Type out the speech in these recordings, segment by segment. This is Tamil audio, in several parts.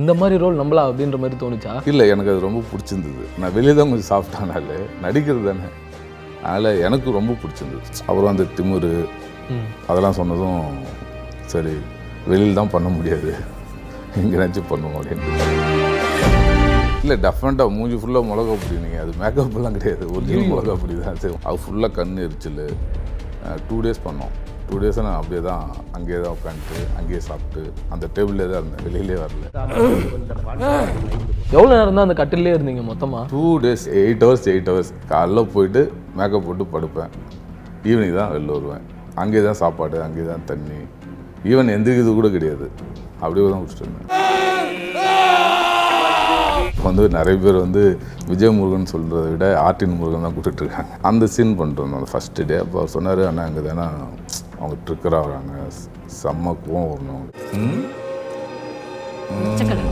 இந்த மாதிரி ரோல் நம்மளா அப்படின்ற மாதிரி தோணுச்சா? இல்லை எனக்கு அது ரொம்ப பிடிச்சிருந்தது. நான் வெளியே தான் கொஞ்சம் சாஃப்டானாலே நடிக்கிறது தானே. அதனால் எனக்கு ரொம்ப பிடிச்சிருந்தது. அப்புறம் அந்த திமிரு அதெல்லாம் சொன்னதும் சரி வெளியில் தான் பண்ண முடியாது. எங்கேனாச்சும் பண்ணுவோம் அப்படின்ட்டு இல்லை டெஃபினட்டாக மூஞ்சி ஃபுல்லாக மிளகா பொடி நீங்கள் அது மேக்கப்லாம் கிடையாது. ஒரிஜினல் மிளகா பொடி தான். அது ஃபுல்லாக கண் எரிச்சல். டூ டேஸ் பண்ணோம். டூ டேஸை நான் அப்படியே தான் அங்கேயே தான் உட்காந்துட்டு அங்கேயே சாப்பிட்டு அந்த டேபிள்லே தான் இருந்தேன். வெளியிலே வரல. எவ்வளோ நேரம் தான் அந்த கட்டிலே இருந்தீங்க மொத்தமா? Two days eight hours eight hours காலைல போயிட்டு மேக்கப் போட்டு படுப்பேன். ஈவினிங் தான் வெளில வருவேன். அங்கேயே தான் சாப்பாடு அங்கேயே தான் தண்ணி. ஈவன் எந்திரிக்கிறது கூட கிடையாது. அப்படியே தான் குடிச்சிட்டு இருந்தேன். வந்து நிறைய பேர் வந்து விஜய் முருகன் சொல்கிறத விட ஆர்டின் முருகன் தான் கூப்பிட்டுருக்காங்க அந்த சீன் பண்ணிட்டு வந்தோம். ஃபஸ்ட்டு டே அப்போ அவர் சொன்னார் அண்ணா அங்கே தானே அவங்க ட்ரிக்கர் ஆகுறாங்க செம்ம கோவம் வரணும் அவங்களுக்கு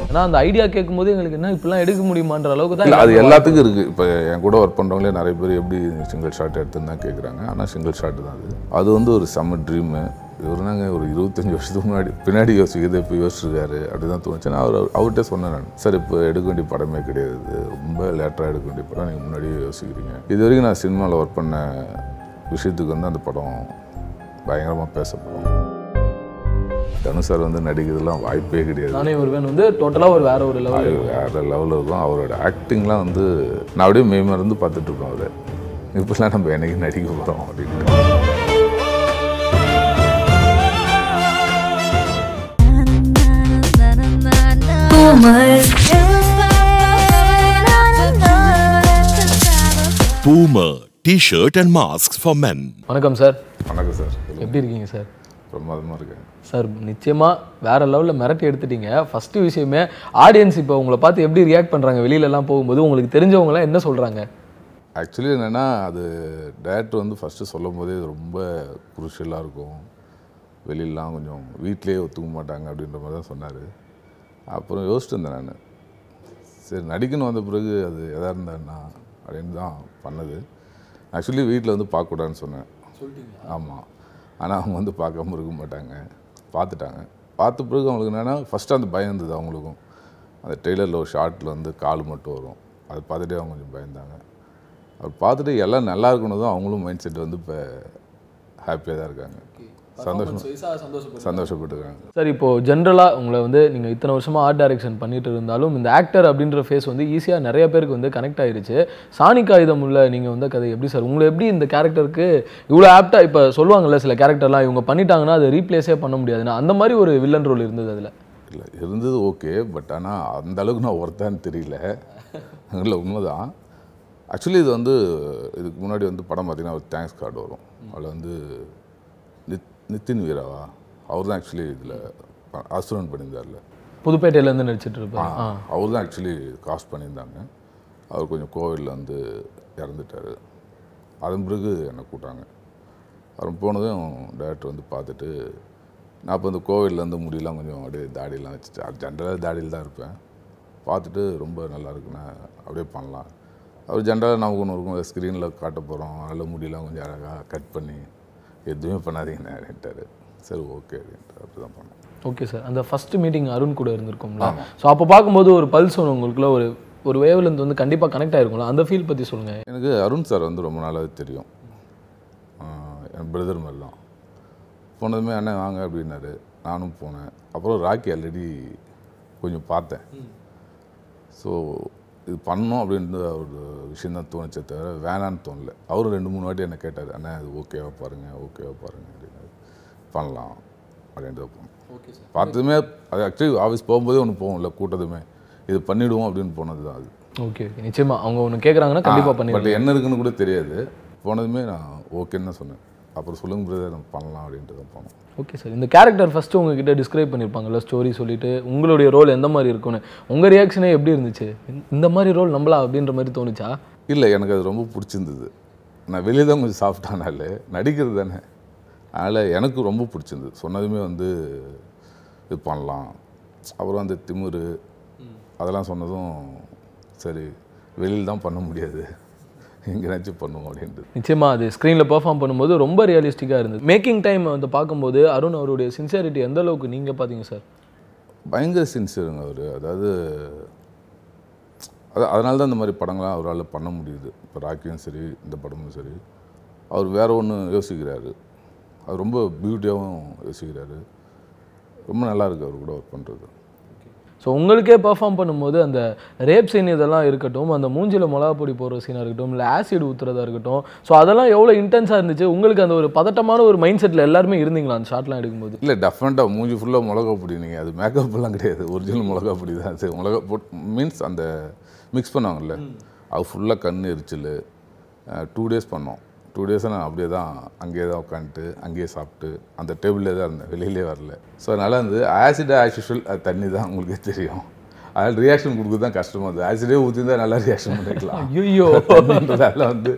ஏன்னா அந்த ஐடியா கேட்கும்போது எங்களுக்கு என்ன இப்படிலாம் எடுக்க முடியுமான்ற அளவுக்கு தான் அது எல்லாத்துக்கும் இருக்குது இப்போ என் கூட ஒர்க் பண்ணுறவங்களே நிறைய பேர் எப்படி சிங்கிள் ஷாட் எடுத்துன்னு தான் கேட்குறாங்க ஆனால் சிங்கிள் ஷாட் தான் அது. அது வந்து ஒரு செம்ம ட்ரீமு இவர் நாங்கள் ஒரு இருபத்தஞ்சி வருஷத்துக்கு முன்னாடி பின்னாடி யோசிக்கிறது இப்போ யோசிச்சிருக்காரு. அப்படி தான் தோணுச்சு. நான் அவர் அவர்கிட்ட சொன்னேன் நான். சார் இப்போ எடுக்க வேண்டிய படமே கிடையாது. ரொம்ப லேட்டராக எடுக்க வேண்டிய படம். நீங்கள் முன்னாடியே யோசிக்கிறீங்க. இது வரைக்கும் நான் சினிமாவில் ஒர்க் பண்ண விஷயத்துக்கு வந்து அந்த படம் பயங்கரமாக பேசப்படும். தனு சார் வந்து நடிக்கிறதுலாம் வாய்ப்பே கிடையாது. நானே ஒருவன் வந்து டோட்டலாக ஒரு வேற ஒரு லெவல் வேற லெவலில் இருக்கும். அவரோட ஆக்டிங்லாம் வந்து நான் அப்படியே மெய்மறந்து பார்த்துட்டு இருப்பேன் அவரை. இப்படிலாம் நம்ம என்னைக்கு நடிக்க போகிறோம் அப்படின்ட்டு Boomer T-shirt and masks for men. வணக்கம் சார் வணக்கம் சார் எப்படி இருக்கீங்க சார் பிரமாதமாக இருக்கேன். சார் நிச்சயமாக வேற லெவலில் மிரட்டி எடுத்துட்டீங்க. ஃபஸ்ட்டு விஷயமே ஆடியன்ஸ் இப்போ உங்களை பார்த்து எப்படி ரியாக்ட் பண்ணுறாங்க வெளியிலலாம் போகும்போது உங்களுக்கு தெரிஞ்சவங்களாம் என்ன சொல்கிறாங்க ஆக்சுவலி என்னென்னா அது டேரக்டர் வந்து ஃபஸ்ட்டு சொல்லும் போதே இது ரொம்ப குருஷியலாக இருக்கும். வெளியிலலாம் கொஞ்சம் வீட்டிலேயே ஒத்துக்க மாட்டாங்க அப்படின்ற மாதிரி தான் சொன்னார். அப்புறம் யோசிச்சுட்டு இருந்தேன் நான். சரி நடிக்கணும் வந்த பிறகு அது எதாக இருந்தாருன்னா அப்படின்னு தான் பண்ணது. ஆக்சுவலி வீட்டில் வந்து பார்க்கக்கூடாதுன்னு சொன்னேன். ஆமாம் ஆனால் அவங்க வந்து பார்க்காம இருக்க மாட்டாங்க. பார்த்துட்டாங்க. பார்த்த பிறகு அவங்களுக்கு என்னென்னா ஃபஸ்ட்டு அந்த பயம் இருந்தது அவங்களுக்கும். அந்த ட்ரெய்லரில் ஒரு ஷார்ட்டில் வந்து கால் மட்டும் வரும். அதை பார்த்துட்டே அவங்க கொஞ்சம் பயந்தாங்க. அவர் பார்த்துட்டு எல்லாம் நல்லா இருக்கணும் தான் அவங்களும் மைண்ட் செட் வந்து இப்போ ஹாப்பியாக தான் இருக்காங்க. சந்தோஷம் சந்தோஷப்பட்டுருக்காங்க. சார் இப்போ ஜென்ரலாக உங்களை வந்து நீங்கள் இத்தனை வருஷமாக ஆர்ட் டைரக்ஷன் பண்ணிட்டு இருந்தாலும் இந்த ஆக்டர் அப்படின்ற ஃபேஸ் வந்து ஈஸியாக நிறைய பேருக்கு வந்து கனெக்ட் ஆயிருச்சு. சாணி காகிதம் உள்ள நீங்கள் வந்து கதை எப்படி சார்? உங்களை எப்படி இந்த கேரக்டருக்கு இவ்வளோ ஆப்டாக இப்போ சொல்லுவாங்கல்ல சில கேரக்டர்லாம் இவங்க பண்ணிட்டாங்கன்னா அதை ரீப்ளேஸே பண்ண முடியாதுன்னா அந்த மாதிரி ஒரு வில்லன் ரோல் இருந்தது அதில்? இல்லை இருந்தது ஓகே பட் ஆனால் அந்த அளவுக்கு நான் ஒருத்தான்னு தெரியல. இல்லை உண்மைதான். ஆக்சுவலி இது வந்து இதுக்கு முன்னாடி வந்து படம் பார்த்தீங்கன்னா ஒரு தேங்க்ஸ் கார்டு வரும். அதில் வந்து நித் நித்தின் வீராவா? அவர் தான் ஆக்சுவலி இதில் அசுரன் பண்ணியிருந்தார்ல. புதுப்பேட்டையிலேருந்து நடிச்சிட்டு இருப்பேன் ஆ அவர் தான் ஆக்சுவலி காஸ்ட் பண்ணியிருந்தாங்க. அவர் கொஞ்சம் கோவிலில் வந்து இறந்துட்டார். அதன் பிறகு என்னை கூட்டாங்க அப்புறம் போனதும் டேரக்டர் வந்து பார்த்துட்டு நான் இப்போ இந்த கோவில்லேருந்து முடியெல்லாம் கொஞ்சம் அப்படியே தாடியெல்லாம் வச்சுட்டு ஜென்ரலாக தாடியில் தான் இருப்பேன். பார்த்துட்டு ரொம்ப நல்லா இருக்குண்ணே அப்படியே பண்ணலாம். அவர் ஜென்ரலாக நமக்கு ஒன்று இருக்கும். ஸ்க்ரீனில் காட்ட போகிறோம் அதில் முடியெல்லாம் கொஞ்சம் அழகாக கட் பண்ணி எதுவுமே பண்ணாதீங்கண்ணே அப்படின்ட்டாரு சரி ஓகே அப்படின்ட்டு அப்படி தான் பண்ணோம். ஓகே சார் அந்த ஃபர்ஸ்ட் மீட்டிங் அருண் கூட இருந்திருக்கும்ல? ஸோ அப்போ பார்க்கும்போது ஒரு பல்ஸ் ஒன்று உங்களுக்குள்ள ஒரு ஒரு வேவ்லேருந்து வந்து கண்டிப்பாக கனெக்ட் ஆயிருக்கும்ல? அந்த ஃபீல் பற்றி சொல்லுங்கள் எனக்கு அருண் சார் வந்து ரொம்ப நாளாவே தெரியும். என் பிரதர் மாதிரி தான் போனதுமே அண்ணன் வாங்க அப்படின்னாரு. நானும் போனேன். அப்புறம் ராக்கி ஆல்ரெடி கொஞ்சம் பார்த்தேன். ஸோ இது பண்ணோம் அப்படின்ற ஒரு விஷயம் தான் தோணுச்சே தவிர வேணான்னு தோணல. அவரும் ரெண்டு மூணு வாட்டி என்னை கேட்டார் அண்ணா இது ஓகேவா பாருங்கள் ஓகேவா பாருங்கள் அப்படின்னாரு. பண்ணலாம் அப்படின்ட்டு போனோம். Okay sir. பார்த்ததுமே அது ஆக்சுவலி ஆஃபீஸ் போகும்போதே ஒன்று போகும்ல கூட்டதுமே. இது பண்ணிவிடுவோம் அப்படின்னு போனது தான் அது. Okay okay. நிச்சயமா அவங்க ஒன்று கேட்குறாங்கன்னா கண்டிப்பாக பட் பண்ணிடுவோம் என்ன இருக்குன்னு கூட தெரியாது. போனதுமே நான் ஓகேன்னு தான் சொன்னேன். அப்புறம் சொல்லுங்க பிரதர் நம்ம பண்ணலாம் அப்படின்ட்டு தான் போனோம். ஓகே சார் இந்த கேரக்டர் ஃபஸ்ட்டு உங்ககிட்ட டிஸ்கிரைப் பண்ணியிருப்பாங்கல்ல ஸ்டோரி சொல்லிட்டு உங்களுடைய ரோல் எந்த மாதிரி இருக்கும்னு. உங்கள் ரியாக்ஷனே எப்படி இருந்துச்சு? இந்த- இந்த மாதிரி ரோல் நம்மளா அப்படின்ற மாதிரி தோணுச்சா? இல்லை எனக்கு அது ரொம்ப பிடிச்சிருந்தது. நான் வெளியே தான் கொஞ்சம் சாஃப்டானாலே நடிக்கிறது தானே. அதனால் எனக்கு ரொம்ப பிடிச்சிருந்தது. சொன்னதுமே வந்து இது பண்ணலாம். அப்புறம் அந்த திமிரு அதெல்லாம் சொன்னதும் சரி வெளியில் தான் பண்ண முடியாது. எங்கேனாச்சும் பண்ணுவோம் அப்படின்ட்டு நிச்சயமா அது ஸ்க்ரீனில் பெர்ஃபார்ம் பண்ணும்போது ரொம்ப ரியலிஸ்டிக்காக இருந்தது. மேக்கிங் டைம் வந்து பார்க்கும்போது அருண் அவருடைய சின்சியாரிட்டி எந்த அளவுக்கு நீங்கள் பார்த்தீங்க சார் பயங்கர சின்சியருங்க அவர். அதாவது அது அதனால தான் இந்த மாதிரி படங்கள்லாம் அவரால் பண்ண முடியுது. இப்போ ராக்கியும் சரி இந்த படமும் சரி. அவர் வேற ஒன்று யோசிக்கிறாரு. அவர் ரொம்ப பியூட்டியாகவும் யோசிக்கிறாரு. ரொம்ப நல்லா இருக்கு அவர் கூட ஒர்க் பண்ணுறது ஸோ உங்களுக்கே பெர்ஃபார்ம் பண்ணும்போது அந்த ரேப் சீன் இதெல்லாம் இருக்கட்டும் அந்த மூஞ்சில மிளகா பொடி போடுற சீனாக இருக்கட்டும் இல்லை ஆசிட் ஊத்துறதா இருக்கட்டும். ஸோ அதெல்லாம் எவ்வளோ இன்டென்ஸாக இருந்துச்சு? உங்களுக்கு அந்த ஒரு பதட்டமான ஒரு மைண்ட் செட்டில் எல்லாருமே இருந்தீங்களா அந்த ஷாட்லாம் எடுக்கும்போது? இல்லை டெஃபினட்டாக மூஞ்சி ஃபுல்லாக மிளகா பொடி நீங்கள் அது மேக்கப்லாம் கிடையாது. ஒரிஜினல் மிளகா பொடி தான் அது. மிளகா போட் மீன்ஸ் அந்த மிக்ஸ் பண்ணுவாங்கல்ல. அது ஃபுல்லாக கண் எரிச்சல். டூ டேஸ் பண்ணோம். டூ டேஸாக நான் அப்படியே தான் அங்கேயே தான் உட்காந்துட்டு அங்கேயே சாப்பிட்டு அந்த டேபிள்லே தான் இருந்தேன். வெளியிலே வரல. ஸோ அதனால் வந்து ஆசிட் ஆஸ் யூஷுவல் அது தண்ணி தான் உங்களுக்கே தெரியும். அதில் ரியாக்ஷன் கொடுக்குறது தான் கஷ்டமாக இருந்தது. ஆசிடே ஊற்றிருந்தா நல்லா ரியாக்ஷன் பண்ணிக்கலாம் ஐயோ அப்படின்றதால வந்து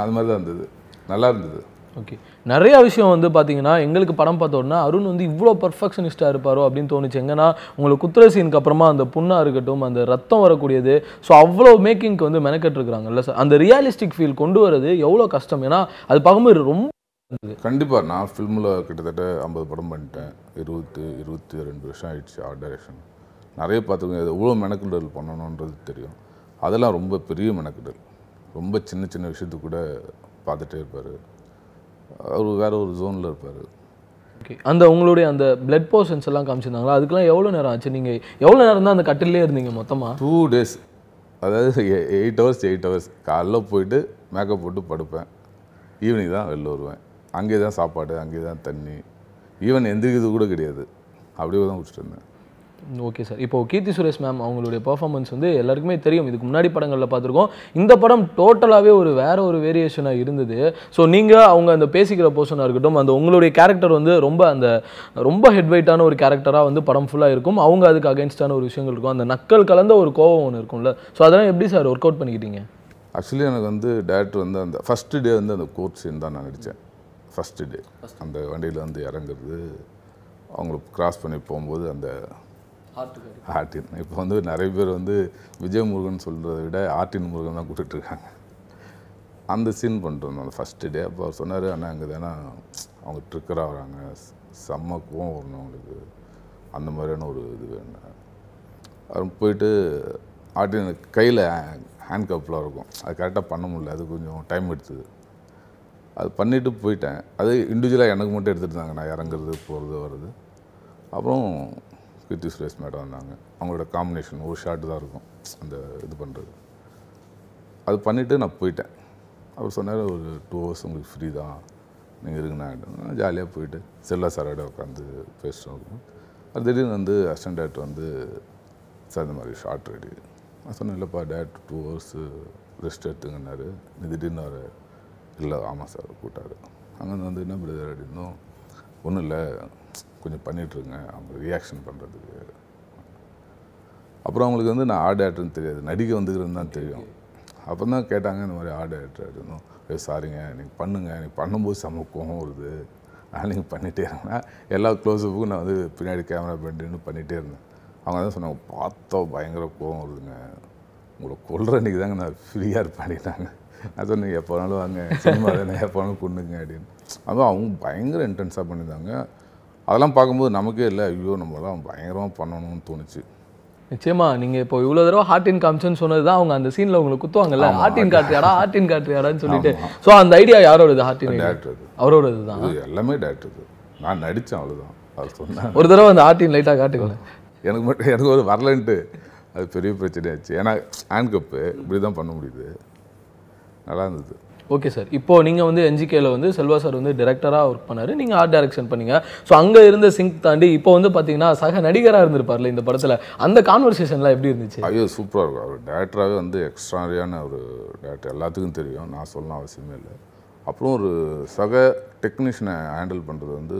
அது மாதிரி தான் இருந்தது. நல்லா இருந்தது. ஓகே நிறைய விஷயம் வந்து பார்த்தீங்கன்னா எங்களுக்கு படம் பார்த்தோன்னா அருண் வந்து இவ்வளோ பர்ஃபெக்ஷனிஸ்ட்டாக இருப்பாரோ அப்படின்னு தோணுச்சு. எங்கன்னா உங்களுக்கு குத்துற சீனுக்கு அப்புறமா அந்த புண்ணாக இருக்கட்டும் அந்த ரத்தம் வரக்கூடியது ஸோ அவ்வளோ மேக்கிங்க்கு வந்து மெனக்கெட்டுருக்குறாங்கல்ல சார் அந்த ரியாலிஸ்டிக் ஃபீல் கொண்டு வரது எவ்வளோ கஷ்டம்? ஏன்னா அது பார்க்கும்போது ரொம்ப கண்டிப்பாக நான் ஃபில்மில் கிட்டத்தட்ட ஐம்பது படம் பண்ணிட்டேன். இருபத்து இருபத்தி ரெண்டு வருஷம் ஆயிடுச்சு ஆர்ட் டைரக்ஷன் நிறைய பார்த்துக்கோங்க இது எவ்வளோ மெனக்கிடல் பண்ணணுன்றது தெரியும். அதெல்லாம் ரொம்ப பெரிய மெனக்கிடல். ரொம்ப சின்ன சின்ன விஷயத்துக்கு கூட பார்த்துட்டே இருப்பார். அவர் வேற ஒரு ஜோனில் இருப்பார். ஓகே அந்த உங்களுடைய அந்த பிளட் போர்ஷன்ஸ் எல்லாம் காமிச்சிருந்தாங்களா? அதுக்கெல்லாம் எவ்வளோ நேரம் ஆச்சு? நீங்கள் எவ்வளோ நேரம் தான் அந்த கட்டிலே இருந்தீங்க மொத்தமாக டூ டேஸ் அதாவது எயிட் ஹவர்ஸ் எயிட் ஹவர்ஸ் காலைல போயிட்டு மேக்கப் போட்டு படுப்பேன். ஈவினிங் தான் வெளில வருவேன். அங்கே தான் சாப்பாடு அங்கே தான் தண்ணி. ஈவன் எந்திரிக்கிறது கூட கிடையாது. அப்படியே தான் குடிச்சிட்டு இருந்தேன். ஓகே சார் இப்போ கீர்த்தி சுரேஷ் மேம் அவங்களுடைய பெர்ஃபார்மன்ஸ் வந்து எல்லாருக்குமே தெரியும். இதுக்கு முன்னாடி படங்களில் பார்த்துருக்கோம். இந்த படம் டோட்டலாகவே ஒரு வேற ஒரு வேரியேஷனாக இருந்தது. ஸோ நீங்கள் அவங்க அந்த பேசிக்கிற போர்ஷனாக இருக்கட்டும் அந்த உங்களுடைய கேரக்டர் வந்து ரொம்ப அந்த ரொம்ப ஹெட் வெயிட்டான ஒரு கேரக்டராக வந்து படம் ஃபுல்லாக இருக்கும். அவங்க அதுக்கு அகேன்ஸ்டான ஒரு விஷயங்கள் இருக்கும். அந்த நக்கல் கலந்த ஒரு கோவம் ஒன்று இருக்கும்ல. ஸோ அதெல்லாம் எப்படி சார் ஒர்க் அவுட் பண்ணிக்கிட்டீங்க? ஆக்சுவலி எனக்கு வந்து டேரக்டர் வந்து அந்த ஃபஸ்ட்டு டே வந்து அந்த கோர்ட் சீன் தான் நான் நடித்தேன் ஃபஸ்ட்டு டே அந்த வண்டியில் வந்து இறங்குறது அவங்கள கிராஸ் பண்ணி போகும்போது அந்த ஆர்டின் இப்போ வந்து நிறைய பேர் வந்து விஜய் முருகன் சொல்கிறத விட ஆர்டின் முருகன் தான் கூப்பிட்டுருக்காங்க அந்த சீன் பண்ணிட்டு வந்தோம். அந்த ஃபஸ்ட்டு டே அப்போ அவர் சொன்னார் ஆனால் அங்கே தானே அவங்க ட்ரிக்கராக வராங்க. செம்ம கோவம் வரணும் அவங்களுக்கு. அந்த மாதிரியான ஒரு இது வேணும். அவர் போயிட்டு ஆர்டின் கையில் ஹேண்ட் கப்பில் இருக்கும். அது கரெக்டாக பண்ண முடியல. அது கொஞ்சம் டைம் எடுத்தது. அது பண்ணிவிட்டு போயிட்டேன். அது இண்டிவிஜுவலாக எனக்கு மட்டும் எடுத்துகிட்டு இருந்தாங்க. நான் இறங்குறது போகிறது வர்றது. அப்புறம் கீர்த்தி சுரேஷ் மேடம் வந்தாங்க. அவங்களோட காம்பினேஷன் ஒரு ஷாட் தான் இருக்கும் அந்த இது பண்ணுறது அது பண்ணிவிட்டு நான் போயிட்டேன். அவர் சொன்னார் ஒரு டூ ஹவர்ஸ் உங்களுக்கு ஃப்ரீ தான். நீங்கள் இருக்குண்ணா நான் ஜாலியாக போயிட்டு செல்லா சாரோட உட்காந்து பேசிட்டோம் அது திடீர்னு வந்து அசிஸ்டன்ட் டேரக்டர் வந்து சார் இந்த மாதிரி ஷார்ட் ரெடி நான் சொன்னேன் இல்லைப்பா டேட் டூ ஹவர்ஸு ரெஸ்ட் எடுத்துங்கன்னாரு. நீ திடீர்னு அவர் இல்லை ஆமாம் சார் கூட்டார் அங்கே வந்து என்ன பிரதர் அப்படின்னும் ஒன்றும் இல்லை. கொஞ்சம் பண்ணிகிட்ருங்க அவங்க ரியாக்ஷன் பண்ணுறதுக்கு அப்புறம் அவங்களுக்கு வந்து நான் ஆர்ட் ஆக்டர்னு தெரியாது. நடிக்க வந்துக்கிறேன்னு தான் தெரியும். அப்போ தான் கேட்டாங்க இந்த மாதிரி ஆர்ட் ஆக்டர் அப்படின்னும் சாரிங்க நீங்கள் பண்ணுங்கள் நீங்கள் பண்ணும்போது செம கோபம் வருது. அதனால் நீங்கள் பண்ணிகிட்டே இருந்தேன்னா எல்லா க்ளோஸ்அப்புக்கும் நான் வந்து பின்னாடி கேமரா பண்ணிட்டு பண்ணிகிட்டே இருந்தேன். அவங்க தான் சொன்னாங்க பார்த்தோம் பயங்கர கோவம் வருதுங்க. உங்களை கொல்ற அன்றைக்கி தாங்க நான் ஃப்ரீயாக இருப்பாடிட்டாங்க நான் சொன்னேன் எப்போ வேணாலும் வாங்க. சினிமா தானே எப்போ வேணாலும் கொண்டுங்க அப்படின்னு. அதுவும் அவங்க பயங்கர இன்டென்ஸாக பண்ணியிருந்தாங்க. அதெல்லாம் பார்க்கும்போது நமக்கே இல்லை ஐயோ நம்மலாம் பயங்கரமாக பண்ணணும்னு தோணுச்சு. நிச்சயமா நீங்க இப்போ இவ்வளவு தடவை ஹார்டின் காமிச்சுன்னு சொன்னது தான் அவங்க அந்த சீன்ல உங்களுக்கு குத்துவாங்கல்ல? ஹார்டின் காட்டுறியாடா ஹார்டின் காட்டுறியாடான்னு சொல்லிட்டு. ஸோ அந்த ஐடியா யாரோடது ஹார்டின் டேரக்டர் அவரோடது தான். எல்லாமே டேரக்டர் நான் நடித்தேன் அவ்வளோதான் அவர் சொன்னேன் ஒரு தடவை அந்த ஹார்டின் லைட்டாக காட்டுங்களேன். எனக்கு மட்டும் எனக்கு ஒரு வரலன்ட்டு. அது பெரிய பிரச்சனையாச்சு. ஏன்னா ஹேண்ட் கப்பு இப்படி தான் பண்ண முடியுது. நல்லா இருந்தது. Okay sir. இப்போ நீங்கள் வந்து என்ஜிகேல வந்து செல்வா சார் வந்து டிரெக்டராக ஒர்க் பண்ணாரு. நீங்கள் ஆர்ட் டைரக்ஷன் பண்ணீங்க. ஸோ அங்கே இருந்த சிங்க் தாண்டி இப்போ வந்து பார்த்தீங்கன்னா சக நடிகராக இருந்திருப்பார்ல இந்த படத்தில். அந்த கான்வர்சேஷன்லாம் எப்படி இருந்துச்சு? ஐயோ சூப்பராக இருக்கும். அவர் டேரக்டராகவே வந்து எக்ஸ்ட்ராரியான ஒரு டேரக்டர் எல்லாத்துக்கும் தெரியும். நான் சொல்லணும் அவசியமே இல்லை. அப்புறம் ஒரு சக டெக்னீஷியனை ஹேண்டில் பண்ணுறது வந்து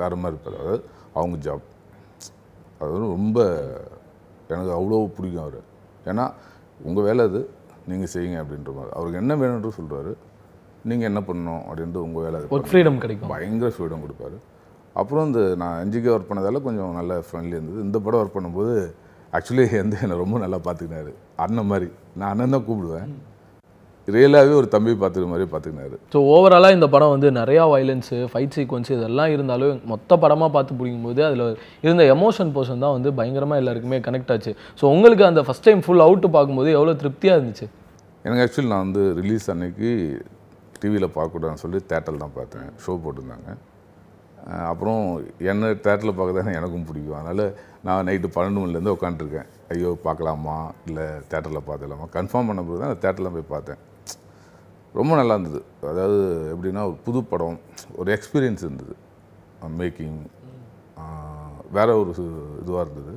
வேறு மாதிரி இருப்பார் அதாவது அவங்க ஜாப் அது வந்து ரொம்ப எனக்கு அவ்வளோ பிடிக்கும் அவர். ஏன்னா உங்கள் வேலை அது. நீங்கள் செய்யுங்க அப்படின்ற மாதிரி. அவருக்கு என்ன வேணும்னு சொல்கிறாரு நீங்கள் என்ன பண்ணணும் அப்படின்ட்டு உங்கள் வேலை. ஒர்க் ஃப்ரீடம் கிடைக்கும். பயங்கர ஃப்ரீடம் கொடுப்பாரு. அப்புறம் இந்த நான் என்ஜிகே ஒர்க் பண்ணதால கொஞ்சம் நல்ல ஃப்ரெண்ட்லி இருந்தது. இந்த படம் ஒர்க் பண்ணும்போது ஆக்சுவலி வந்து என்னை ரொம்ப நல்லா பார்த்துக்கினாரு அண்ணன் மாதிரி. நான் அண்ணன் தான் கூப்பிடுவேன். ரியலாகவே ஒரு தம்பி பார்த்துக்கிற மாதிரி பார்த்துக்கினாரு. ஸோ ஓவராலாக இந்த படம் வந்து நிறையா வயலன்ஸு ஃபைட் சீக்வன்ஸ் இதெல்லாம் இருந்தாலும் மொத்த படமாக பார்த்து பிடிக்கும்போது அதில் இருந்த எமோஷன் போர்ஷன் தான் வந்து பயங்கரமாக எல்லாருக்குமே கனெக்ட் ஆச்சு. ஸோ உங்களுக்கு அந்த ஃபஸ்ட் டைம் ஃபுல் அவுட்டு பார்க்கும்போது எவ்வளோ திருப்தியாக இருந்துச்சு? எனக்கு ஆக்சுவலி நான் வந்து ரிலீஸ் அன்னைக்கு டிவியில் பார்க்கக்கூடாதுன்னு சொல்லி தேட்டரில் தான் பார்த்தேன். ஷோ போட்டிருந்தாங்க. அப்புறம் என்ன தேட்டரில் பார்க்க தானே எனக்கும் பிடிக்கும். அதனால் நான் நைட்டு பன்னெண்டு மணிலேருந்து உட்காந்துருக்கேன் ஐயோ பார்க்கலாமா? இல்லை தேட்டரில் பார்த்துலாமா கன்ஃபார்ம் பண்ண பிறகு தான் தேட்டரில் போய் பார்த்தேன். ரொம்ப நல்லா இருந்தது. அதாவது எப்படின்னா ஒரு புது படம் ஒரு எக்ஸ்பீரியன்ஸ் இருந்தது. மேக்கிங் வேற ஒரு இதுவாக இருந்தது.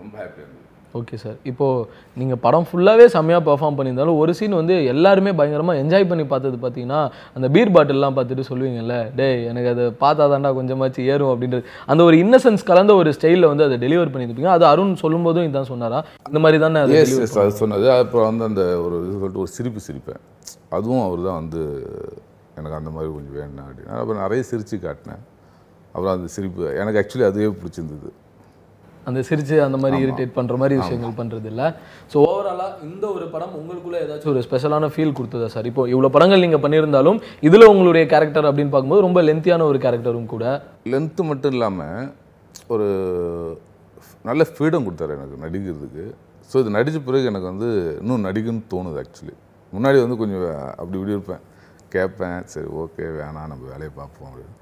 ரொம்ப ஹாப்பியாக இருந்தது. ஓகே சார் இப்போது நீங்கள் படம் ஃபுல்லாகவே செம்மையாக பெர்ஃபார்ம் பண்ணியிருந்தாலும் ஒரு சீன் வந்து எல்லாருமே பயங்கரமாக என்ஜாய் பண்ணி பார்த்தது பார்த்தீங்கன்னா அந்த பீர் பாட்டில்லாம் பார்த்துட்டு சொல்லுவீங்கல்ல டேய் எனக்கு அதை பார்த்தா தாண்டா கொஞ்சமாச்சு ஏறும் அப்படின்றது. அந்த ஒரு இன்னசென்ஸ் கலந்த ஒரு ஸ்டைலில் வந்து அதை டெலிவர் பண்ணியிருப்பீங்க. அது அருண் சொல்லும்போதும் இதான் சொன்னாரா? இந்த மாதிரி தானே அது சொன்னது அப்புறம் வந்து அந்த ஒரு இது சொல்லிட்டு ஒரு சிரிப்பு சிரிப்பேன். அதுவும் அவர் தான் வந்து எனக்கு அந்த மாதிரி கொஞ்சம் வேணும் அப்படின்னா அப்புறம் நிறைய சிரித்து காட்டினேன். அப்புறம் அந்த சிரிப்பு எனக்கு ஆக்சுவலி அதுவே பிடிச்சிருந்தது. அந்த சிரிச்சு அந்த மாதிரி இரிட்டேட் பண்ணுற மாதிரி விஷயங்கள் பண்ணுறது இல்லை ஸோ ஓவராலாக இந்த ஒரு படம் உங்களுக்குள்ள ஏதாச்சும் ஒரு ஸ்பெஷலான ஃபீல் கொடுத்ததா சார் இப்போ இவ்வளோ படங்கள் நீங்கள் பண்ணியிருந்தாலும் இதில் உங்களுடைய கேரக்டர் அப்படின்னு பார்க்கும்போது ரொம்ப லென்த்தியான ஒரு கேரக்டரும் கூட. லென்த்து மட்டும் இல்லாமல் ஒரு நல்ல ஃப்ரீடம் கொடுத்தாரு எனக்கு நடிக்கிறதுக்கு. ஸோ இது நடித்த பிறகு எனக்கு வந்து இன்னும் நடிக்கணும்னு தோணுது ஆக்சுவலி முன்னாடி வந்து கொஞ்சம் அப்படி இப்படி இருப்பேன். கேட்பேன் சரி ஓகே வேணாம் நம்ம வேலையை பார்ப்போம் அப்படின்னு.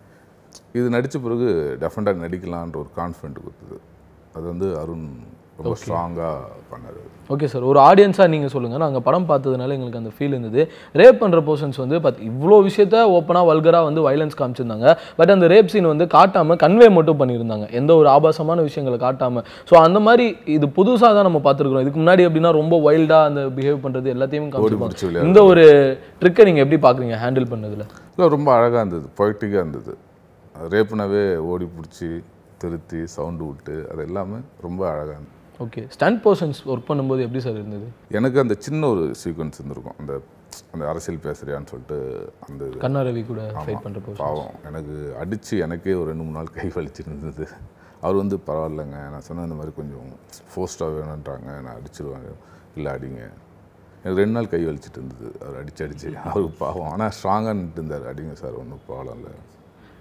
இது நடித்த பிறகு டெஃபினட்டாக நடிக்கலான்ற ஒரு கான்ஃபிடென்ட் கொடுத்தது. அது வந்து அருண் ரொம்ப ஸ்ட்ராங்காக பண்ணார். ஓகே சார் ஒரு ஆடியன்ஸாக நீங்கள் சொல்லுங்கள் நாங்கள் படம் பார்த்ததுனால எங்களுக்கு அந்த ஃபீல் இருந்தது. ரேப் பண்ணுற போர்ஷன்ஸ் வந்து பார்த்து இவ்வளோ விஷயத்த ஓப்பனாக வல்கராக வந்து வைலன்ஸ் காமிச்சிருந்தாங்க. பட் அந்த ரேப் சீன் வந்து காட்டாமல் கன்வே மட்டும் பண்ணியிருந்தாங்க. எந்த ஒரு ஆபாசமான விஷயங்களை காட்டாமல் ஸோ அந்த மாதிரி இது புதுசாக தான் நம்ம பார்த்துருக்குறோம். இதுக்கு முன்னாடி எப்படின்னா ரொம்ப வைல்டாக அந்த பிஹேவ் பண்ணுறது எல்லாத்தையும் காமிச்சிருப்பாங்க. இந்த ஒரு ட்ரிக்கை நீங்கள் எப்படி பார்க்குறீங்க ஹேண்டில் பண்ணதில்? இல்லை ரொம்ப அழகாக இருந்தது. பொய்டிக்காக இருந்தது. ரேப்புனாவே ஓடி பிடிச்சி திருத்தி சவுண்டு விட்டு அது எல்லாமே ரொம்ப அழகாக இருந்தது. ஓகே ஸ்டண்ட் போர்ஷன்ஸ் ஒர்க் பண்ணும்போது எப்படி சார் இருந்தது? எனக்கு அந்த சின்ன ஒரு சீக்வன்ஸ் இருந்திருக்கும். அந்த அந்த அரசியல் பேசுறியான்னு சொல்லிட்டு அந்த இது. கண்ணா ரவி கூட ஃபைட் பண்ணுற போர்ஷன் பாவம். எனக்கு அடித்து எனக்கே ஒரு ரெண்டு மூணு நாள் கை வலிச்சிருந்தது. அவர் வந்து பரவாயில்லைங்க நான் சொன்ன இந்த மாதிரி கொஞ்சம் ஃபோஸ்ட்டாக வேணுன்றாங்க நான் அடிச்சிருவாங்க இல்லை அடிங்க. எனக்கு ரெண்டு நாள் கை வலிச்சிட்டு இருந்தது. அவர் அடிச்சு அடிச்சு. அவருக்கு பாவம். ஆனால் ஸ்ட்ராங்காக நின்று இருந்தார். அடிங்க சார் ஒன்றும் ப்ராப்ளம் இல்லை.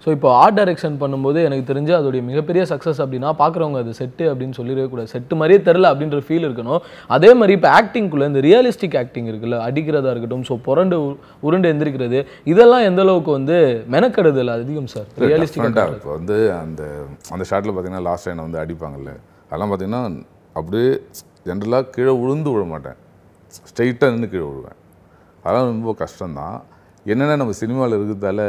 ஸோ இப்போ ஆர்ட் டைரக்ஷன் பண்ணும்போது எனக்கு தெரிஞ்சு அதோடைய மிகப்பெரிய சக்ஸஸ் அப்படின்னா பார்க்குறவங்க அது செட்டு அப்படின்னு சொல்லிடவே கூடாது. செட்டு மாதிரியே தெரில அப்படின்ற ஃபீல் இருக்கணும். அதே மாதிரி இப்போ ஆக்டிங்குள்ளே இந்த ரியலிஸ்டிக் ஆக்டிங் இருக்குல்ல அடிக்கிறதா இருக்கட்டும் ஸோ புரண்டு உருண்டு எந்திரிக்கிறது இதெல்லாம் எந்த அளவுக்கு வந்து மெனக்கெடுதல் அதிகம் சார்? ரியலிஸ்டிக் டிஃப்ரெண்ட்டாக இப்போ வந்து அந்த அந்த ஷாட்டில் பார்த்தீங்கன்னா லாஸ்ட் டைம் வந்து அடிப்பாங்கல்ல. அதெல்லாம் பார்த்தீங்கன்னா அப்படியே ஜென்ரலாக கீழே விழுந்து விழ மாட்டேன். ஸ்ட்ரைட்டாக நின்று கீழே விழுவேன் அதெல்லாம் ரொம்ப கஷ்டம்தான். என்னென்ன நம்ம சினிமாவில் இருக்கிறதால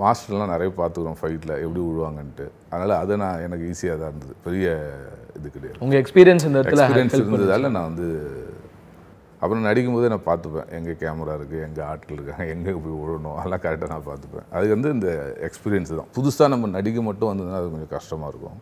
மாஸ்டர்லாம் நிறைய பார்த்துக்குறோம் ஃபைட்டில் எப்படி விழுவாங்கன்ட்டு. அதனால் அதை நான் எனக்கு ஈஸியாக தான் இருந்தது. பெரிய இது கிடையாது. உங்கள் எக்ஸ்பீரியன்ஸ் இந்த இடத்துல எக்ஸ்பீரியன்ஸ். இருந்ததால நான் வந்து அப்புறம் நடிக்கும்போதே நான் பார்த்துப்பேன். எங்கே கேமரா இருக்குது எங்கே ஆட்கள் இருக்காங்க எங்கே போய் விழணும் அதெல்லாம் கரெக்டாக நான் பார்த்துப்பேன். அது வந்து இந்த எக்ஸ்பீரியன்ஸ் தான். புதுசாக நம்ம நடிக்க மட்டும் வந்ததுன்னா அது கொஞ்சம் கஷ்டமாக இருக்கும்.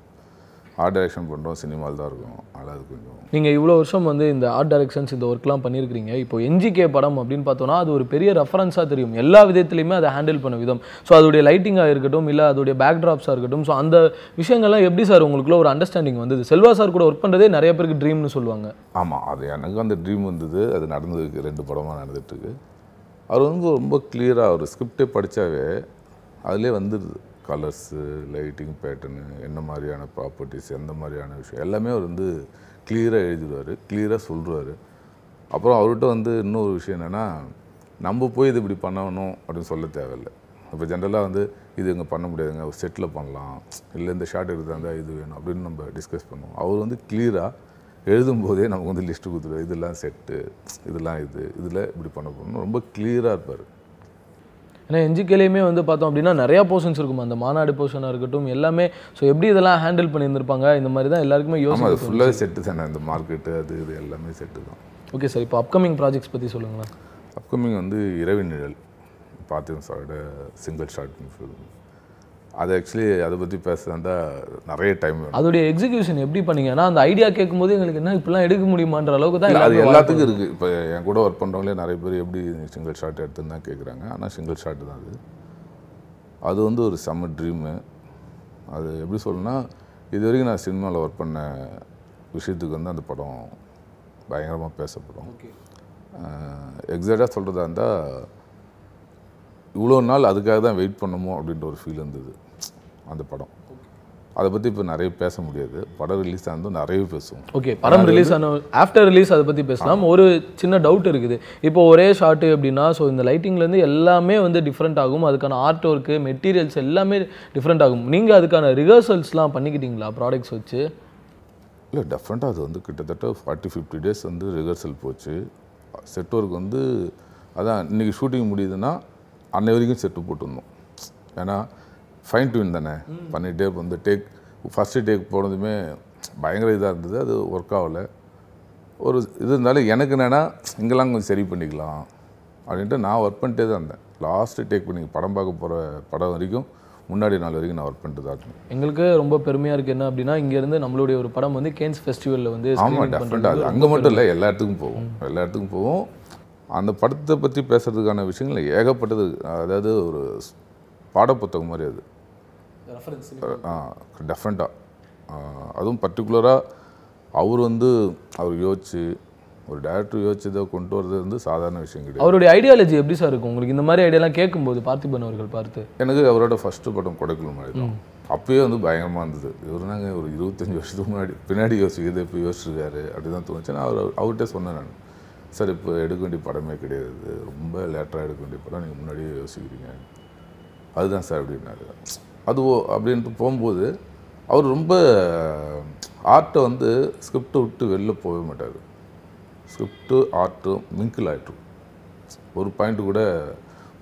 ஆர்ட் டைரக்ஷன் பண்ணுறோம் சினிமாவில் தான் இருக்கும். அதனால் அது கொஞ்சம் நீங்கள் இவ்வளோ வருஷம் வந்து இந்த ஆர்ட் டைரக்ஷன்ஸ் இந்த ஒர்க்லாம் பண்ணியிருக்கிறீங்க. இப்போ என்ஜிகே படம் அப்படின்னு பார்த்தோன்னா அது ஒரு பெரிய ரெஃபரன்ஸாக தெரியும். எல்லா விதத்துலையுமே அதை ஹேண்டில் பண்ண விதம். ஸோ அதோடைய லைட்டிங்காக இருக்கட்டும் இல்லை அதோடைய பேக்ட்ராப்ஸாக இருக்கட்டும் ஸோ அந்த விஷயங்கள்லாம் எப்படி சார் உங்களுக்குள்ள ஒரு அண்டர்ஸ்டாண்டிங் வந்தது? செல்வா சார் கூட ஒர்க் பண்ணுறதே நிறைய பேருக்கு ட்ரீம்னு சொல்லுவாங்க. ஆமாம் அது எனக்கு அந்த ட்ரீம் வந்தது. அது நடந்ததுக்கு ரெண்டு படமாக நடந்துட்டுருக்கு அவர் வந்து ரொம்ப கிளியராக ஒரு ஸ்கிரிப்டே படித்தாவே அதிலே வந்துடுது. கலர்ஸு லைட்டிங் பேட்டர்னு என்ன மாதிரியான ப்ராப்பர்ட்டிஸ் எந்த மாதிரியான விஷயம் எல்லாமே அவர் வந்து கிளியராக எழுதிடுவார் கிளியராக சொல்லுவார் அப்புறம் அவர்கிட்ட வந்து இன்னொரு விஷயம் என்னென்னா நம்ம போய் இது இப்படி பண்ணணும் அப்படின்னு சொல்ல தேவையில்லை. இப்போ ஜென்ரலாக வந்து இது இங்கே பண்ண முடியாதுங்க ஒரு செட்டில் பண்ணலாம். இல்லை இந்த ஷார்ட் எடுத்தாங்க இது வேணும் அப்படின்னு நம்ம டிஸ்கஸ் பண்ணுவோம். அவர் வந்து கிளியராக எழுதும்போதே நமக்கு வந்து லிஸ்ட்டு கொடுத்துருவார் இதெல்லாம் செட்டு இதெல்லாம் இது இதில் இப்படி பண்ண போகணும் ரொம்ப கிளியராக இருப்பார். ஏன்னா என்ஜிகேலையுமே வந்து பார்த்தோம் அப்படின்னா நிறையா போர்ஷன்ஸ் இருக்கும்? அந்த மாநாடு போர்ஷனாக இருக்கட்டும் எல்லாமே. ஸோ எப்படி இதெல்லாம் ஹேண்டில் பண்ணியிருந்திருப்பாங்க? இந்த மாதிரி தான் எல்லாருக்குமே யோசனை அது ஃபுல்லாகவே செட்டு தானே. இந்த மார்க்கெட்டு அது இது எல்லாமே செட்டு தான். ஓகே சார் இப்போ அப்கமிங் ப்ராஜெக்ட்ஸ் பற்றி சொல்லுங்களேன். அப்கமிங் வந்து இரவின் நிழல் பார்த்திபன் சாரோட சிங்கிள் ஷார்ட் ஃபிலிம் அது ஆக்சுவலி அதை பற்றி பேசுறதா நிறைய டைம் அதோடைய எக்ஸிகியூஷன் எப்படி பண்ணீங்க? ஏன்னா அந்த ஐடியா கேட்கும்போது எங்களுக்கு என்ன இப்படிலாம் எடுக்க முடியுமான்ற அளவுக்கு தான் அது எல்லாத்துக்கும் இருக்குது இப்போ என் கூட ஒர்க் பண்ணுறவங்களே நிறைய பேர் எப்படி சிங்கிள் ஷாட் எடுத்துன்னு தான் கேட்குறாங்க ஆனால் சிங்கிள் ஷாட் தான் அது. அது வந்து ஒரு செம்ம ட்ரீமு அது எப்படி சொல்லணும்னா இது வரைக்கும் நான் சினிமாவில் ஒர்க் பண்ண விஷயத்துக்கு வந்து அந்த படம் பயங்கரமாக பேசப்படும். எக்ஸாக்டாக சொல்கிறதா இருந்தால் இவ்வளோ நாள் அதுக்காக தான் வெயிட் பண்ணணுமோ அப்படின்ற ஒரு ஃபீல் இருந்தது. அந்த படம். அதை பற்றி இப்போ நிறைய பேச முடியாது. படம் ரிலீஸ் ஆனதும் நிறைய பேசுவோம். ஓகே படம் ரிலீஸ் ஆன ஆஃப்டர் ரிலீஸ் அதை பற்றி பேசலாம். ஒரு சின்ன டவுட் இருக்குது. இப்போ ஒரே ஷாட்டு அப்படின்னா ஸோ இந்த லைட்டிங்லேருந்து எல்லாமே வந்து டிஃப்ரெண்ட் ஆகும். அதுக்கான ஆர்ட் ஒர்க்கு மெட்டீரியல்ஸ் எல்லாமே டிஃப்ரெண்ட் ஆகும். நீங்கள் அதுக்கான ரிஹர்சல்ஸ்லாம் பண்ணிக்கிட்டீங்களா ப்ராடக்ட்ஸ் வச்சு? இல்லை டெஃபரெண்ட்டாக அது வந்து கிட்டத்தட்ட ஃபார்ட்டி ஃபிஃப்டி டேஸ் வந்து ரிஹர்சல் போச்சு. செட் ஒர்க் வந்து அதான் இன்றைக்கி ஷூட்டிங் முடியுதுன்னா அன்னை வரைக்கும் செட்டு போட்டிருந்தோம் ஏன்னா ஃபைன் டியூன் தானே? பண்ணிகிட்டே வந்து டேக் ஃபஸ்ட்டு டேக் போனதுமே பயங்கர இதாக இருந்தது. அது ஒர்க் ஆகலை. ஒரு இது இருந்தாலும் எனக்கு என்னென்னா இங்கெல்லாம் கொஞ்சம் சரி பண்ணிக்கலாம் அப்படின்ட்டு நான் ஒர்க் பண்ணிட்டே தான் இருந்தேன். லாஸ்ட்டு டேக் பண்ணி படம் பார்க்க போகிற படம் வரைக்கும் முன்னாடி நாள் வரைக்கும் நான் ஒர்க் பண்ணிட்டு தான் இருந்தேன். எங்களுக்கு ரொம்ப பெருமையாக இருக்குது என்ன அப்படின்னா இங்கேருந்து நம்மளுடைய ஒரு படம் வந்து கேன்ஸ் ஃபெஸ்டிவலில் வந்து ஆமாம் டெஃபினட்டாக அது அங்கே மட்டும் இல்லை எல்லா இடத்துக்கும் போகும் எல்லா இடத்துக்கும் போகும் அந்த படத்தை பற்றி பேசுறதுக்கான விஷயங்கள் ஏகப்பட்டது. அதாவது ஒரு பாடப்புத்தகம் மாதிரி அது. டெஃபரெண்ட்டாக அதுவும் பர்டிகுலராக அவர் வந்து அவர் யோசிச்சு ஒரு டேரக்டர் யோசிச்சதை கொண்டு வர்றது வந்து சாதாரண விஷயம் கிடையாது. அவருடைய ஐடியாலஜி எப்படி சார் இருக்கும்? உங்களுக்கு இந்த மாதிரி ஐடியாலாம் கேட்கும்போது பார்த்திபன் அவர்கள் பார்த்து. எனக்கு அவரோட ஃபஸ்ட்டு படம் கொடைக்குள் மாதிரி தான். அப்பயே வந்து பயங்கரமாக இருந்தது. இவர் நாங்கள் ஒரு இருபத்தஞ்சி வருஷத்துக்கு முன்னாடி பின்னாடி யோசிக்கிறது இப்போ யோசிச்சிருக்காரு அப்படி தான் தோணுச்சு. நான் அவர் அவர்கிட்ட சொன்னேன் நான். சார் இப்போ எடுக்க வேண்டிய படமே கிடையாது. ரொம்ப லேட்டராக எடுக்க வேண்டிய படம். நீங்கள் முன்னாடியே யோசிக்கிறீங்க. அதுதான் சார் அப்படின்னாரு. அது ஓ அப்படின்ட்டு போகும்போது அவர் ரொம்ப ஆர்ட்டை வந்து ஸ்கிரிப்டை விட்டு வெளில போகவே மாட்டார். ஸ்கிரிப்டு ஆர்ட்டும் மிங்கிள் ஆகிட்டும் ஒரு பாயிண்ட் கூட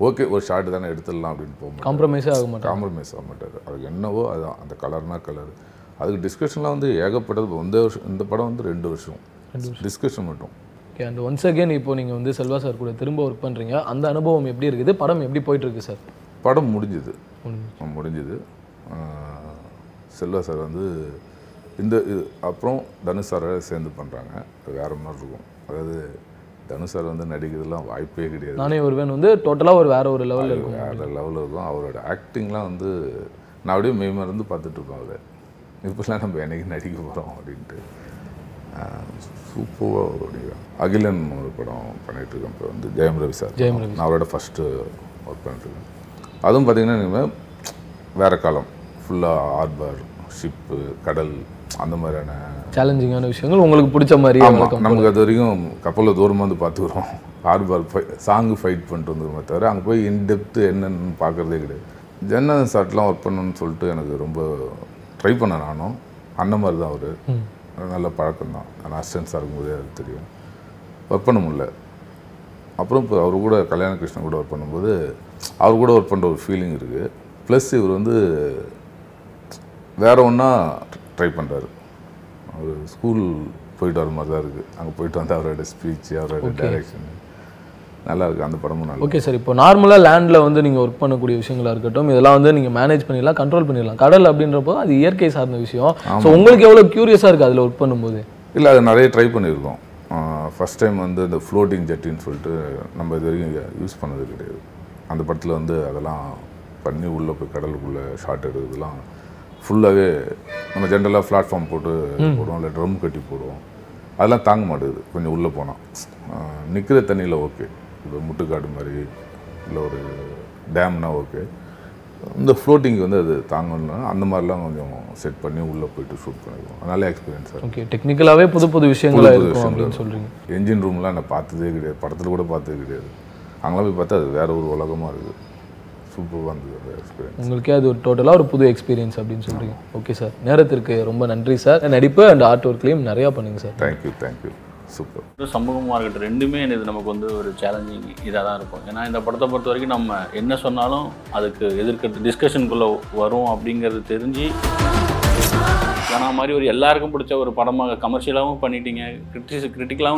ஓகே ஒரு ஷார்ட் தானே எடுத்துடலாம் அப்படின்னு போக மாட்டார். காம்ப்ரமைஸே ஆக மாட்டாங்க காம்ப்ரமைஸ் ஆக மாட்டார். அதுக்கு என்னவோ அதுதான் அந்த கலர்னா கலர் அதுக்கு டிஸ்கஷன்லாம் வந்து ஏகப்பட்டது. இந்த வருஷம் இந்த படம் வந்து ரெண்டு வருஷம். டிஸ்கஷன் மட்டும். ஓகே அண்ட் ஒன்ஸ் அகேன் இப்போ நீங்கள் வந்து செல்வா சார் கூட திரும்ப ஒர்க் பண்ணுறீங்க அந்த அனுபவம் எப்படி இருக்குது? படம் எப்படி போயிட்டு இருக்கு சார்? படம் முடிஞ்சுது. முடிஞ்சுது. செல்வா சார் வந்து இந்த இது அப்புறம் தனுஷ் சாரை சேர்ந்து பண்ணுறாங்க வேறு மாதிரி இருக்கும். அதாவது தனுஷ் சார் வந்து நடிக்கிறதுலாம் வாய்ப்பே கிடையாது. நானே ஒருவன் வந்து டோட்டலாக ஒரு வேற ஒரு லெவலில் இருக்கும். வேறு லெவலில் இருக்கும். அவரோட ஆக்டிங்லாம் வந்து நான் அப்படியே மெய்மறந்து பார்த்துட்டு இருப்பேன் அவரை. இப்போலாம் நம்ம என்னைக்கு நடிக்க போகிறோம் அப்படின்ட்டு. சூப்பராக நடிக்கிறேன் அகிலன் ஒரு படம் பண்ணிட்டு இருக்கேன் இப்போ வந்து ஜெயம் ரவி சார் ஜெயம் ரவி நான் அவரோட ஃபஸ்ட்டு ஒர்க் பண்ணிட்டுருக்கேன். அதுவும் பார்த்தீங்கன்னா வேறு காலம். ஃபுல்லாக ஆர்பர் ஷிப்பு கடல் அந்த மாதிரியான சேலஞ்சிங்கான விஷயங்கள் உங்களுக்கு பிடிச்ச மாதிரி ஆமாம் நமக்கு அது வரைக்கும் கப்பலில் தூரமாக வந்து பார்த்துக்குறோம் ஆர்பார் ஃபை சாங்கு ஃபைட் பண்ணிட்டு வந்துருமே தவிர அங்கே போய் இன்டெப்த்து என்னன்னு பார்க்குறதே கிடையாது. ஜன்னன் சாட்லாம் ஒர்க் பண்ணணும்னு சொல்லிட்டு எனக்கு ரொம்ப ட்ரை பண்ணேன் நானும். அண்ணன் மாதிரி தான் அவர் நல்ல பழக்கம் தான் நான் அசிஸ்டன்ஸாக இருக்கும்போதே அது தெரியும். ஒர்க் பண்ண முடியல. அப்புறம் இப்போ அவர் கூட கல்யாண கிருஷ்ணன் கூட ஒர்க் பண்ணும்போது அவர் கூட ஒர்க் பண்ணுற ஒரு ஃபீலிங் இருக்குது ப்ளஸ் இவர் வந்து வேற ஒன்றா ட்ரை பண்ணுறாரு அவர் ஸ்கூல் போயிட்டு வர மாதிரி தான் இருக்குது அங்கே போயிட்டு வந்து அவரோட ஸ்பீச் அவரோட டைரக்ஷன் நல்லா இருக்குது அந்த படமும் நல்லா ஓகே சார் இப்போ நார்மலாக லேண்டில் வந்து நீங்கள் ஒர்க் பண்ணக்கூடிய விஷயங்களா இருக்கட்டும் இதெல்லாம் வந்து நீங்கள் மேனேஜ் பண்ணிடலாம் கண்ட்ரோல் பண்ணிடலாம். கடல் அப்படின்றப்போ அது இயற்கை சார்ந்த விஷயம். ஸோ உங்களுக்கு எவ்வளோ க்யூரியஸாக இருக்குது அதில் ஒர்க் பண்ணும்போது? இல்லை அது நிறைய ட்ரை பண்ணியிருக்கோம். ஃபஸ்ட் டைம் வந்து இந்த ஃப்ளோட்டிங் ஜெட்டின்னு சொல்லிட்டு நம்ம இது வரைக்கும் யூஸ் பண்ணது கிடையாது. அந்த படத்தில் வந்து அதெல்லாம் பண்ணி உள்ளே போய் கடலுக்குள்ளே ஷாட் எடுக்கிறதுலாம் ஃபுல்லாகவே நம்ம ஜென்ரலாக பிளாட்ஃபார்ம் போட்டு போடுவோம் இல்லை ட்ரம் கட்டி போடுவோம். அதெல்லாம் தாங்க மாட்டேங்குது கொஞ்சம் உள்ளே போனால் நிற்கிற தண்ணியில் ஓகே இப்போ முட்டுக்காடு மாதிரி இல்லை ஒரு டேம்னா ஓகே இந்த ஃப்ளோட்டிங் வந்து அது தாங்கணும்னா அந்த மாதிரிலாம் கொஞ்சம் செட் பண்ணி உள்ளே போயிட்டு ஷூட் பண்ணிடுவோம். நல்ல எக்ஸ்பீரியன்ஸ் சார் ஓகே டெக்னிக்கலாகவே புது புது விஷயங்களா புது புது இருக்கும் அப்படின்னு சொல்கிறீங்க என்ஜின் ரூம்லாம் நான் பார்த்ததே கிடையாது. படத்தில் கூட பார்த்தது கிடையாது. அங்கெல்லாம் போய் பார்த்தா அது வேற ஒரு உலகமாக இருக்குது. சூப்பராக இருந்தது அந்த எக்ஸ்பீரியன்ஸ் உங்களுக்கே அது ஒரு டோட்டலாக ஒரு புது எக்ஸ்பீரியன்ஸ் அப்படின்னு சொல்கிறீங்க ஓகே சார் நேரத்திற்கு ரொம்ப நன்றி சார் நடிப்பு அண்ட் ஆர்ட் ஒர்க்லேயும் நிறையா பண்ணுங்க சார் தேங்க்யூ தேங்க்யூ சூப்பர் சமூகமாக இருக்கட்டும் ரெண்டுமே இது நமக்கு வந்து ஒரு சேலஞ்சிங் இதாக தான் இருக்கும். ஏன்னா இந்த படத்தை பொறுத்த வரைக்கும் நம்ம என்ன சொன்னாலும் அதுக்கு எதிர்க்கிறது டிஸ்கஷனுக்குள்ளே வரும் அப்படிங்கிறது தெரிஞ்சு ஏன்னா மாதிரி ஒரு எல்லாருக்கும் பிடிச்ச ஒரு படமாக கமர்ஷியலாகவும் பண்ணிட்டீங்க கிரிட்டிஸ் கிரிட்டிக்கலாகவும்